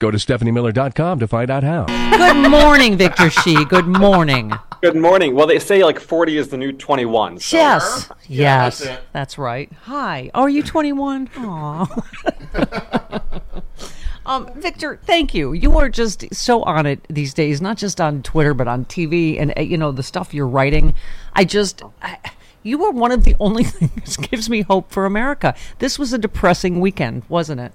Go to stephaniemiller.com to find out how. Good morning, Victor Shi. Good morning. Good morning. Well, they say like 40 is the new 21. So. Yes. Yeah, yes. that's. That's right. Hi. Are you 21? Aw. um, Victor, thank you. You are just so on it these days, not just on Twitter, but on TV and, uh, you know, the stuff you're writing. I just. I, you are one of the only things that gives me hope for America. This was a depressing weekend, wasn't it?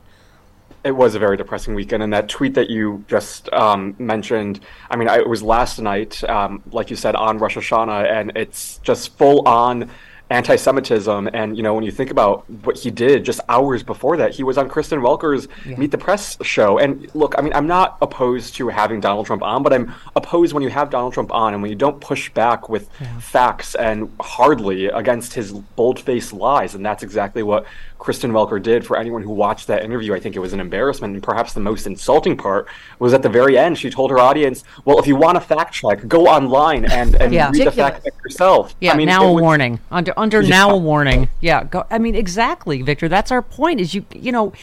It was a very depressing weekend, and that tweet that you just um, mentioned. I mean, I, it was last night, um, like you said, on Rosh Hashanah, and it's just full on anti-Semitism. And you know, when you think about what he did just hours before that, he was on Kristen Welker's Yeah. Meet the Press show. And look, I mean, I'm not opposed to having Donald Trump on, but I'm opposed when you have Donald Trump on and when you don't push back with facts and hardly against his bold-faced lies. And that's exactly what Kristen Welker did. For anyone who watched that interview, I think it was an embarrassment. And perhaps the most insulting part was at the very end. She told her audience, "Well, if you want a fact check, go online and, and Yeah. read the Ridiculous. fact check yourself." Yeah, I mean, now a was- warning. Under under now a warning. Yeah, go, I mean exactly, Victor. That's our point. Is you you know,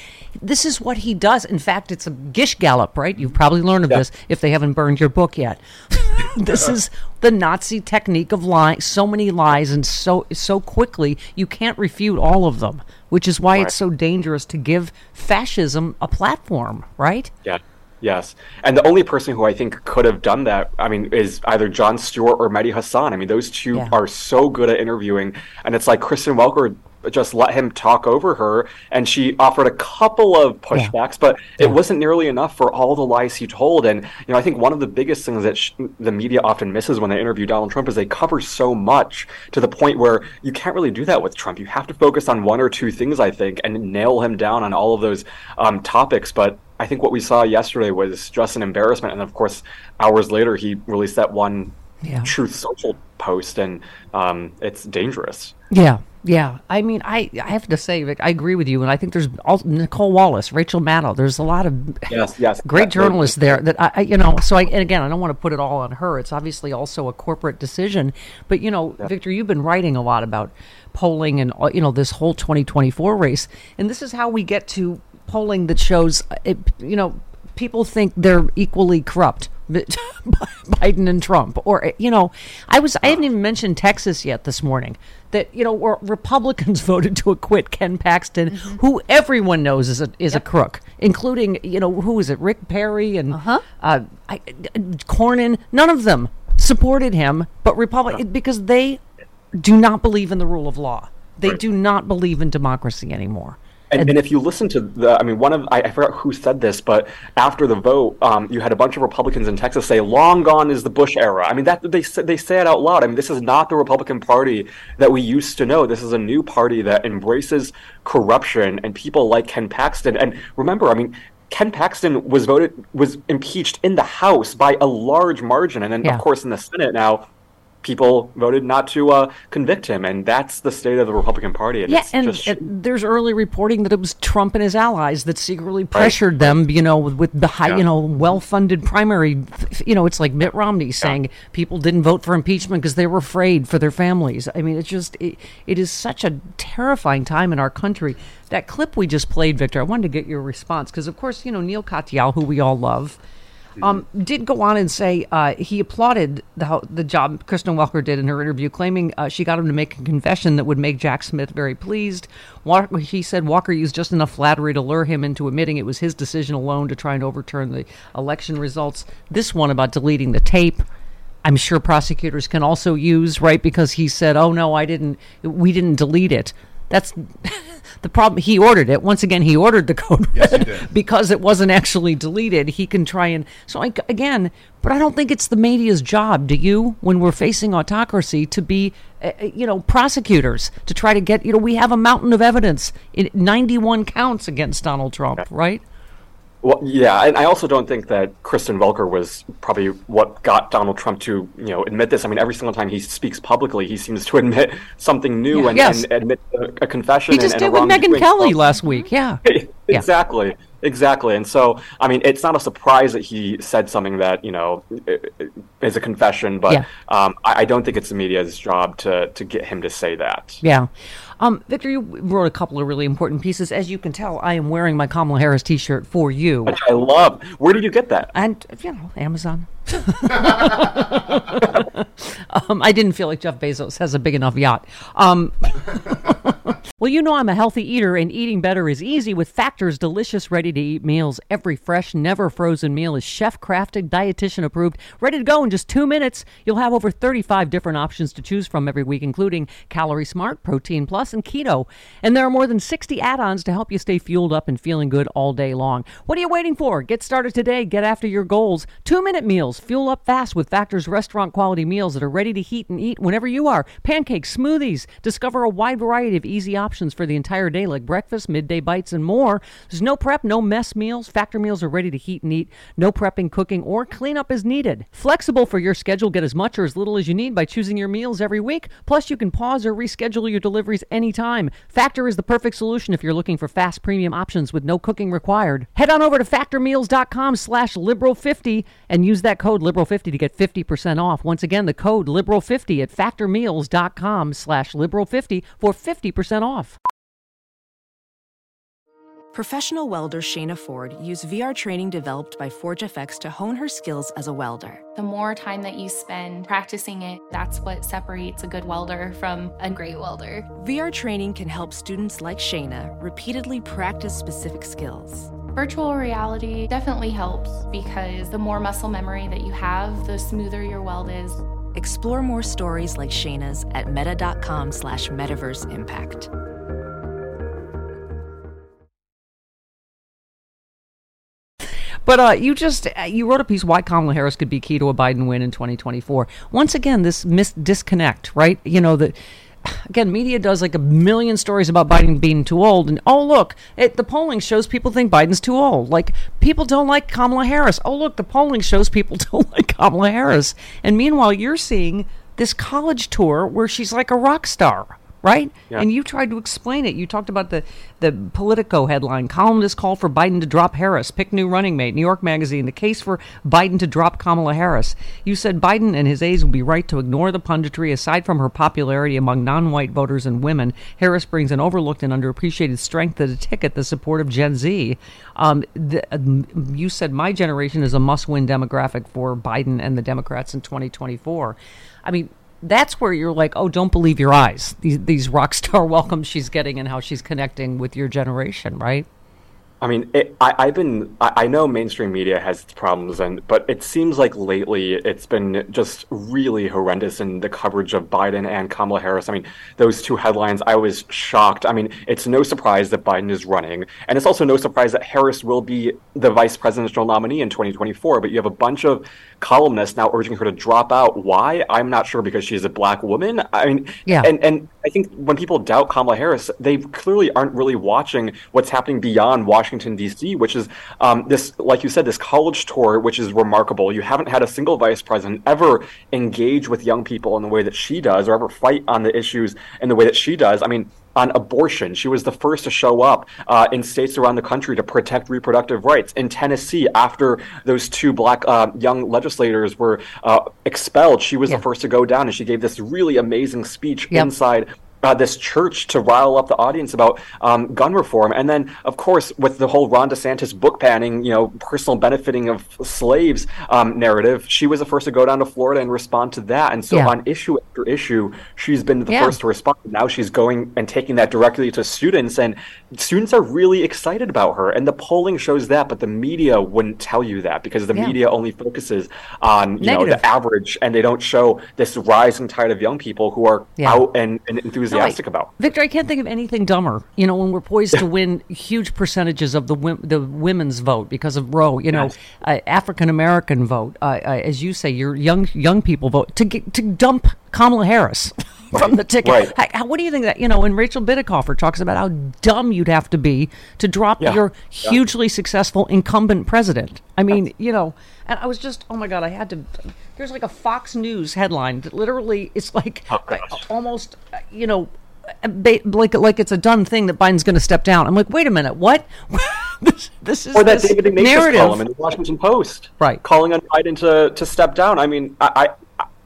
this is what he does. In fact, it's a Gish Gallop, right? You've probably learned of Yeah. this if they haven't burned your book yet. this is the Nazi technique of lying. So many lies and so so quickly you can't refute all of them, which is why it's so dangerous to give fascism a platform, right? Yeah. Yes. And the only person who I think could have done that, I mean, is either Jon Stewart or Mehdi Hassan. I mean, those two Yeah. are so good at interviewing. And it's like Kristen Welker just let him talk over her, and she offered a couple of pushbacks, but it wasn't nearly enough for all the lies he told. And, you know, I think one of the biggest things that sh- the media often misses when they interview Donald Trump is they cover so much to the point where you can't really do that with Trump. You have to focus on one or two things, I think, and nail him down on all of those um, topics. But I think what we saw yesterday was just an embarrassment. And of course, hours later, he released that one Yeah. Truth Social post, and um, it's dangerous. Yeah, yeah. I mean, I I have to say, Vic, I agree with you, and I think there's all, Nicolle Wallace, Rachel Maddow. There's a lot of Yes, yes. great journalists there that I, I you know. So I and again, I don't want to put it all on her. It's obviously also a corporate decision. But you know, Victor, you've been writing a lot about polling and you know this whole 2024 race, and this is how we get to polling that shows, it, you know, people think they're equally corrupt. Biden and Trump, or you know, I was I haven't even mentioned Texas yet this morning. That you know, where Republicans voted to acquit Ken Paxton, who everyone knows is a is a crook, including you know who is it, Rick Perry and uh I, Cornyn. None of them supported him, but Republic because they do not believe in the rule of law. They Right. do not believe in democracy anymore. And, and if you listen to the, I mean, one of, I, I forgot who said this, but after the vote, um, you had a bunch of Republicans in Texas say, long gone is the Bush era. I mean, that they, they say it out loud. I mean, this is not the Republican Party that we used to know. This is a new party that embraces corruption and people like Ken Paxton. And remember, I mean, Ken Paxton was voted, was impeached in the House by a large margin. And then, Yeah. of course, in the Senate now, people voted not to uh, convict him, and that's the state of the Republican Party. And yeah, and, just... and, there's early reporting that it was Trump and his allies that secretly pressured right. them. You know, with, with the high, yeah. you know, well-funded primary. You know, it's like Mitt Romney saying yeah. people didn't vote for impeachment because they were afraid for their families. I mean, it's just it, it is such a terrifying time in our country. That clip we just played, Victor. I wanted to get your response because, of course, you know Neal Katyal, who we all love um, did go on and say uh, he applauded the the job Kristen Welker did in her interview, claiming uh, she got him to make a confession that would make Jack Smith very pleased. Walker, he said Walker used just enough flattery to lure him into admitting it was his decision alone to try and overturn the election results. This one about deleting the tape. I'm sure prosecutors can also use, right? Because he said, "Oh no, I didn't. We didn't delete it." That's the problem. He ordered it. Once again, he ordered the code yes, because it wasn't actually deleted. He can try and so I, again, but I don't think it's the media's job. Do you, when we're facing autocracy, to be, uh, uh you know, prosecutors to try to get, you know, we have a mountain of evidence, in 91 counts against Donald Trump, right? Well, yeah, and I also don't think that Kristen Welker was probably what got Donald Trump to, you know, admit this. I mean, every single time he speaks publicly, he seems to admit something new yeah, and, yes. and, admit a, a confession. He just and, did with Megyn Kelly last week. Yeah, exactly. Yeah. Exactly. And so, I mean, it's not a surprise that he said something that, you know, is a confession, but yeah. um, I, I, don't think it's the media's job to, to get him to say that. Yeah. Um, Victor, you wrote a couple of really important pieces. As you can tell, I am wearing my Kamala Harris T-shirt for you, which I love. Where did you get that? And you know, Amazon. um, I didn't feel like Jeff Bezos has a big enough yacht. Um, well, you know I'm a healthy eater, and eating better is easy with Factor's delicious, ready-to-eat meals. Every fresh, never frozen meal is chef-crafted, dietitian approved, ready to go in just two minutes. You'll have over 35 different options to choose from every week, including Calorie Smart, Protein Plus, and Keto. And there are more than 60 add-ons to help you stay fueled up and feeling good all day long. What are you waiting for? Get started today. Get after your goals. Two-minute meals. Fuel up fast with Factor's restaurant quality meals that are ready to heat and eat whenever you are. Pancakes, smoothies. Discover a wide variety of easy options for the entire day, like breakfast, midday bites, and more. There's no prep, no mess meals. Factor meals are ready to heat and eat. No prepping, cooking, or cleanup is needed. Flexible for your schedule. Get as much or as little as you need by choosing your meals every week. Plus, you can pause or reschedule your deliveries anytime. Factor is the perfect solution if you're looking for fast premium options with no cooking required. Head on over to factormeals.com slash liberal50 and use that code liberal50 to get 50% off. Once again, the code liberal50 at factormeals.com slash liberal50 for 50% off. Professional welder Shayna Ford used VR training developed by ForgeFX to hone her skills as a welder. The more time that you spend practicing it, that's what separates a good welder from a great welder. VR training can help students like Shayna repeatedly practice specific skills. Virtual reality definitely helps because the more muscle memory that you have, the smoother your weld is. Explore more stories like Shayna's at meta.com slash metaverse impact. But uh, you just uh, you wrote a piece why Kamala Harris could be key to a Biden win in 2024. Once again, this mis- disconnect, right? You know that again, media does like a million stories about Biden being too old, and oh look, it, the polling shows people think Biden's too old. Like people don't like Kamala Harris. Oh look, the polling shows people don't like Kamala Harris. And meanwhile, you're seeing this college tour where she's like a rock star right? Yeah. And you tried to explain it. You talked about the, the Politico headline columnists call for Biden to drop Harris, pick new running mate. New York Magazine, the case for Biden to drop Kamala Harris. You said Biden and his aides will be right to ignore the punditry. Aside from her popularity among non white voters and women, Harris brings an overlooked and underappreciated strength to the ticket, the support of Gen Z. Um, the, uh, you said my generation is a must win demographic for Biden and the Democrats in 2024. I mean, that's where you're like, oh, don't believe your eyes. These, these rock star welcomes she's getting and how she's connecting with your generation, right? I mean, it, I, have been. I, I, know mainstream media has its problems, and but it seems like lately it's been just really horrendous in the coverage of Biden and Kamala Harris. I mean, those two headlines, I was shocked. I mean, it's no surprise that Biden is running, and it's also no surprise that Harris will be the vice presidential nominee in 2024. But you have a bunch of columnists now urging her to drop out. Why? I'm not sure because she's a black woman. I mean, yeah, and and I think when people doubt Kamala Harris, they clearly aren't really watching what's happening beyond Washington D.C., which is um, this, like you said, this college tour, which is remarkable. You haven't had a single vice president ever engage with young people in the way that she does, or ever fight on the issues in the way that she does. I mean, on abortion. She was the first to show up uh, in states around the country to protect reproductive rights. In Tennessee, after those two black uh, young legislators were uh, expelled, she was Yeah. the first to go down, and she gave this really amazing speech Yep. inside. Uh, this church to rile up the audience about um, gun reform, and then, of course, with the whole Ron DeSantis book banning, you know, personal benefiting of slaves um, narrative, she was the first to go down to Florida and respond to that. And so, Yeah. on issue after issue, she's been the Yeah. first to respond. Now she's going and taking that directly to students, and students are really excited about her. And the polling shows that, but the media wouldn't tell you that because the Yeah. media only focuses on you know the average, and they don't show this rising tide of young people who are out and, and enthusiastic Right. about. Victor, I can't think of anything dumber. You know, when we're poised to win huge percentages of the the women's vote because of Roe, you know, Yes. uh, African American vote, uh, uh, as you say, your young young people vote to get, to dump Kamala Harris from the ticket. Right. How- what do you think that you know? when Rachel Bitecofer talks about how dumb you'd have to be to drop Yeah. your Yeah. hugely successful incumbent president. I mean, you know, and I was just, oh my god, I had to. There's like a Fox News headline that literally it's like Oh, almost, you know, like like it's a done thing that Biden's going to step down. I'm like, wait a minute, what? this, this is Or that this David Ignatius narrative. column in the Washington Post, Right. Calling on Biden to, to step down. I mean, I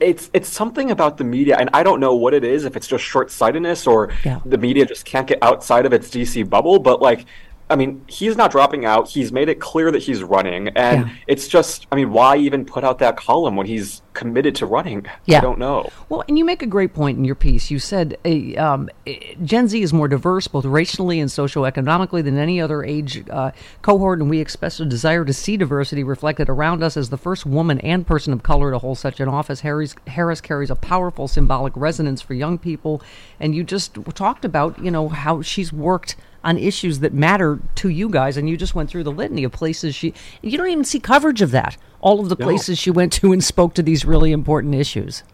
it's it's something about the media, and I don't know what it is. If it's just short sightedness or Yeah. the media just can't get outside of its DC bubble. But like, I mean, he's not dropping out. He's made it clear that he's running, and Yeah. it's just, I mean, why even put out that column when he's committed to running? Yeah. I don't know. Well, and you make a great point in your piece. You said uh, um, uh, Gen Z is more diverse, both racially and socioeconomically, than any other age uh, cohort, and we express a desire to see diversity reflected around us. As the first woman and person of color to hold such an office, Harris, Harris carries a powerful symbolic resonance for young people. And you just talked about, you know, how she's worked on issues that matter to you guys, and you just went through the litany of places she. You don't even see coverage of that. All of the places she went to and spoke to these really important issues.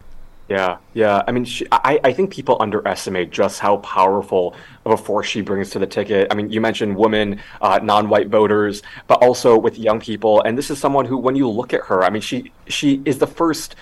Yeah, yeah. I mean, she, I, I think people underestimate just how powerful of a force she brings to the ticket. I mean, you mentioned women, uh, non-white voters, but also with young people. And this is someone who, when you look at her, I mean, she she is the first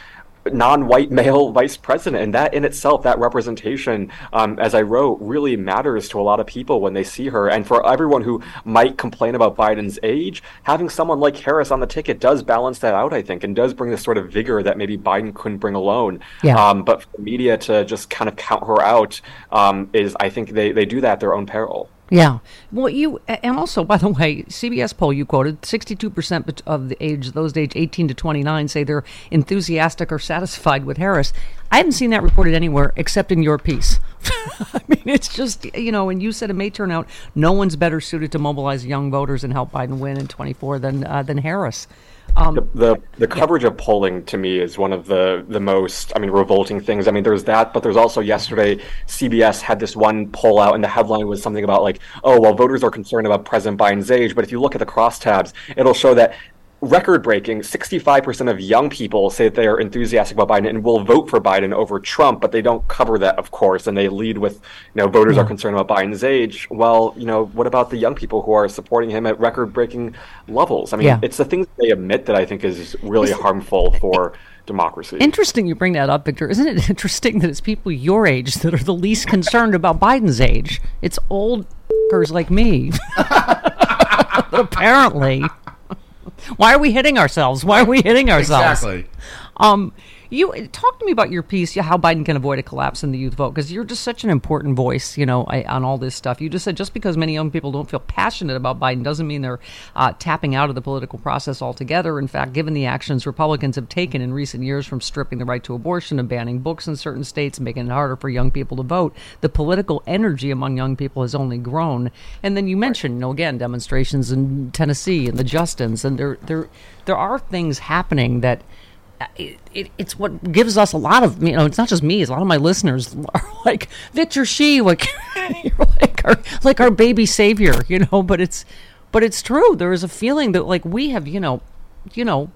non-white male vice president. And that in itself that representation um, as i wrote really matters to a lot of people when they see her. And for everyone who might complain about biden's age having someone like harris on the ticket does balance that out i think and does bring this sort of vigor that maybe biden couldn't bring alone. Yeah. um, but for the media to just kind of count her out um, is i think they, they do that at their own peril Yeah. Well, you and also, by the way, CBS poll you quoted: sixty-two percent of the age, those age eighteen to twenty-nine, say they're enthusiastic or satisfied with Harris. I haven't seen that reported anywhere except in your piece. I mean, it's just you know, and you said it may turn out no one's better suited to mobilize young voters and help Biden win in twenty-four than uh, than Harris. Um, the the, the coverage of polling to me is one of the the most I mean revolting things. I mean there's that, but there's also yesterday CBS had this one poll out and the headline was something about like, oh well voters are concerned about President Biden's age, but if you look at the crosstabs, it'll show that record breaking 65% of young people say that they are enthusiastic about Biden and will vote for Biden over Trump, but they don't cover that of course and they lead with you know voters are hmm. concerned about Biden's age. Well, you know, what about the young people who are supporting him at record breaking levels? I mean, Yeah. it's the things they admit that I think is really harmful for democracy. Interesting you bring that up, Victor. Isn't it interesting that it's people your age that are the least concerned about Biden's age? It's old like me. Apparently. Why are we hitting ourselves? Why are we hitting ourselves? Exactly. Um, you talk to me about your piece, how Biden can avoid a collapse in the youth vote, because you're just such an important voice, you know, I, on all this stuff. You just said just because many young people don't feel passionate about Biden doesn't mean they're uh, tapping out of the political process altogether. In fact, given the actions Republicans have taken in recent years, from stripping the right to abortion and banning books in certain states, and making it harder for young people to vote, the political energy among young people has only grown. And then you mentioned, you know, again, demonstrations in Tennessee and the Justins, and there, there, there are things happening that it, it, it's what gives us a lot of you know it's not just me it's a lot of my listeners are like Victor Shi like like our like our baby savior you know but it's but it's true. There is a feeling that like we have you know you know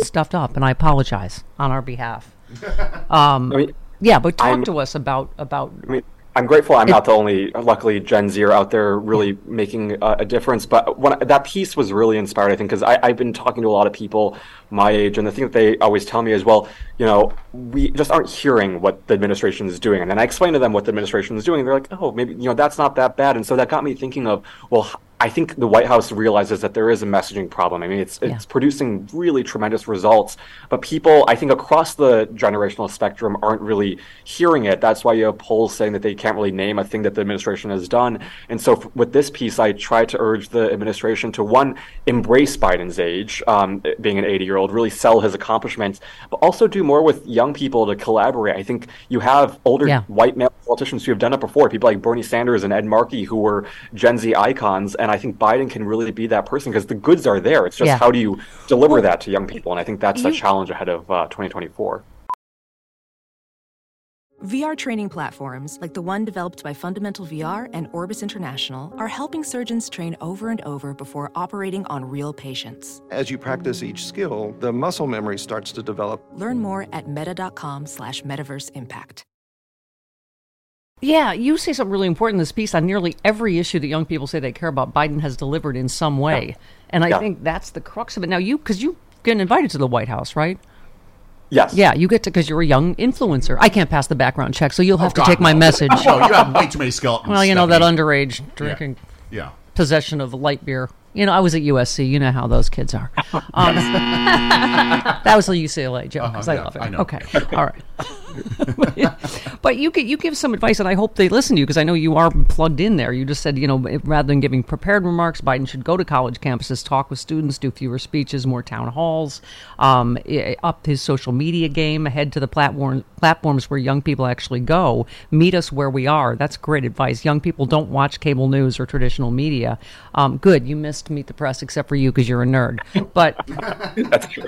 stuffed up and I apologize on our behalf. Um I mean, yeah but talk I'm- to us about about I mean, I'm grateful I'm not the only, luckily, Gen Zer out there really making a, a difference. But when I, that piece was really inspired, I think, because I've been talking to a lot of people my age, and the thing that they always tell me is, well, you know, we just aren't hearing what the administration is doing. And then I explain to them what the administration is doing, and they're like, oh, maybe, you know, that's not that bad. And so that got me thinking of, well, I think the White House realizes that there is a messaging problem. I mean, it's it's yeah. producing really tremendous results, but people, I think, across the generational spectrum aren't really hearing it. That's why you have polls saying that they can't really name a thing that the administration has done. And so, f- with this piece, I try to urge the administration to one embrace Biden's age, um, being an 80 year old, really sell his accomplishments, but also do more with young people to collaborate. I think you have older yeah. white male politicians who have done it before, people like Bernie Sanders and Ed Markey, who were Gen Z icons, and and I think Biden can really be that person because the goods are there. It's just yeah. how do you deliver well, that to young people? And I think that's you, the challenge ahead of uh, 2024. VR training platforms, like the one developed by Fundamental VR and Orbis International, are helping surgeons train over and over before operating on real patients. As you practice each skill, the muscle memory starts to develop. Learn more at meta.com slash metaverse impact. Yeah, you say something really important in this piece on nearly every issue that young people say they care about. Biden has delivered in some way, yeah. and I yeah. think that's the crux of it. Now, you because you get invited to the White House, right? Yes. Yeah, you get to because you're a young influencer. I can't pass the background check, so you'll have oh, to God, take no. my message. oh, you have way too many skeletons. Well, you know that underage drinking. Yeah. yeah. Possession of light beer. You know, I was at USC. You know how those kids are. Um, that was a UCLA joke because uh-huh, yeah, I love it. I know. Okay, all right. but you you give some advice, and I hope they listen to you because I know you are plugged in there. You just said, you know, rather than giving prepared remarks, Biden should go to college campuses, talk with students, do fewer speeches, more town halls, um, up his social media game, head to the platform platforms where young people actually go, meet us where we are. That's great advice. Young people don't watch cable news or traditional media. Um, good, you missed Meet the Press, except for you because you're a nerd. But.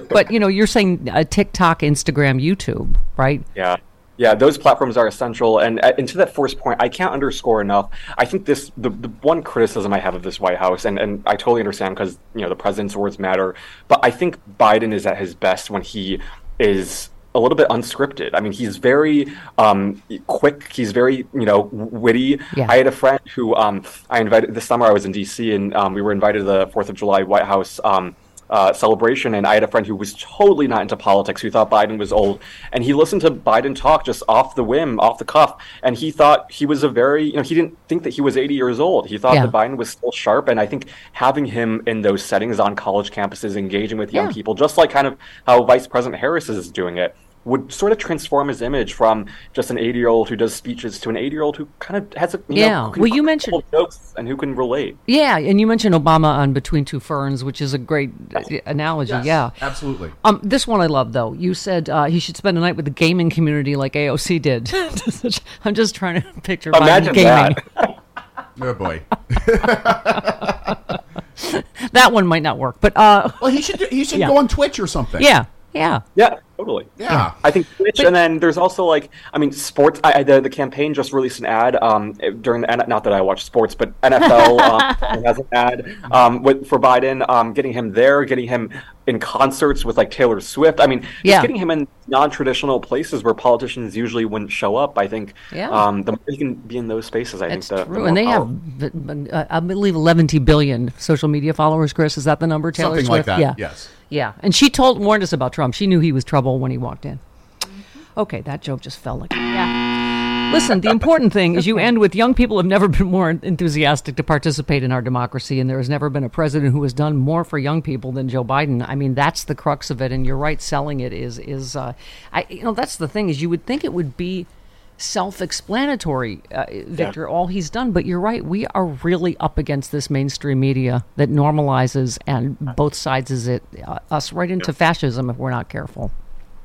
But you know, you're saying uh, TikTok, Instagram, YouTube, right? Yeah. Yeah, those platforms are essential. And, uh, and to that first point, I can't underscore enough. I think this the, the one criticism I have of this White House, and, and I totally understand because you know the president's words matter, but I think Biden is at his best when he is a little bit unscripted. I mean, he's very um, quick. He's very, you know, witty. Yeah. I had a friend who um, I invited this summer. I was in D.C. and um, we were invited to the Fourth of July White House um, uh, celebration, and I had a friend who was totally not into politics, who thought Biden was old, and he listened to Biden talk just off the whim, off the cuff, and he thought he was a very, you know, he didn't think that he was 80 years old. He thought yeah. that Biden was still sharp, and I think having him in those settings on college campuses, engaging with young yeah. people, just like kind of how Vice President Harris is doing it, would sort of transform his image from just an 80 year old who does speeches to an 80 year old who kind of has a you yeah. Know, well, you mentioned jokes and who can relate. Yeah, and you mentioned Obama on Between Two Ferns, which is a great yes. analogy. Yes, yeah, absolutely. Um, this one I love though. You said uh, he should spend a night with the gaming community like AOC did. I'm just trying to picture Imagine gaming. That. oh boy. that one might not work, but uh, well, he should he should yeah. go on Twitch or something. Yeah, yeah. Yeah, totally. Yeah. I think Twitch, but, and then there's also like, I mean, sports. I, I, the, the campaign just released an ad um, during the, not that I watch sports, but NFL um, has an ad um, with, for Biden, um, getting him there, getting him in concerts with like Taylor Swift. I mean, yeah. getting him in non-traditional places where politicians usually wouldn't show up. I think yeah. um, the more he can be in those spaces, I That's think the, true. The and they have, uh, I believe, 11 billion social media followers. Chris, is that the number? Taylor Something Swift? like that. Yeah. Yes. Yeah, and she told warned us about Trump. She knew he was trouble when he walked in. Okay, that joke just fell like yeah. Listen, the important thing is you end with young people have never been more enthusiastic to participate in our democracy, and there has never been a president who has done more for young people than Joe Biden. I mean, that's the crux of it, and you're right. Selling it is is, uh, I you know that's the thing is you would think it would be self-explanatory, uh, Victor. Yeah. All he's done, but you're right. We are really up against this mainstream media that normalizes and both sides is it uh, us right into yeah. fascism if we're not careful.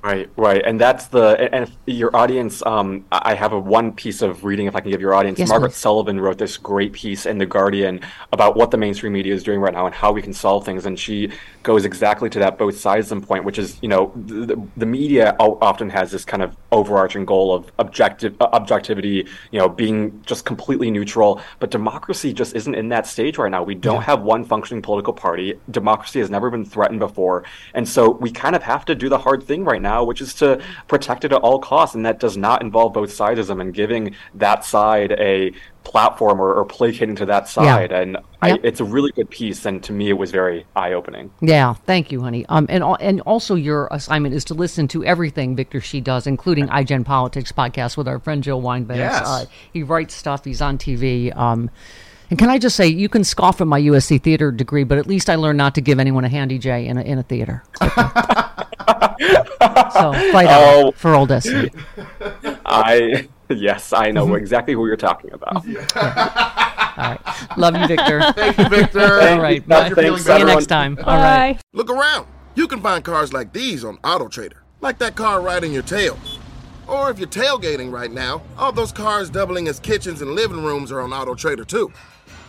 Right, right, and that's the and your audience. Um, I have a one piece of reading, if I can give your audience. Yes, Margaret please. Sullivan wrote this great piece in the Guardian about what the mainstream media is doing right now and how we can solve things, and she goes exactly to that both sides and point, which is you know the, the media often has this kind of overarching goal of objective uh, objectivity, you know, being just completely neutral, but democracy just isn't in that stage right now. We don't yeah. have one functioning political party. Democracy has never been threatened before, and so we kind of have to do the hard thing right now now, which is to protect it at all costs, and that does not involve both sidism and giving that side a platform or, or placating to that side. Yeah. And I, yep. it's a really good piece, and to me, it was very eye opening. Yeah, thank you, honey. Um, and and also your assignment is to listen to everything Victor Shi does, including iGen Politics podcast with our friend Joe Weinbanks. Yes. Uh, he writes stuff. He's on TV. Um, and can I just say, you can scoff at my USC theater degree, but at least I learned not to give anyone a handy J in a, in a theater. so fight oh, for old SC. I yes, I know mm-hmm. exactly who you're talking about. All right, love you, Victor. Thank you, Victor. All right, bye. See you next time. Bye. All right. Look around. You can find cars like these on AutoTrader, like that car riding your tail. Or if you're tailgating right now, all those cars doubling as kitchens and living rooms are on AutoTrader too.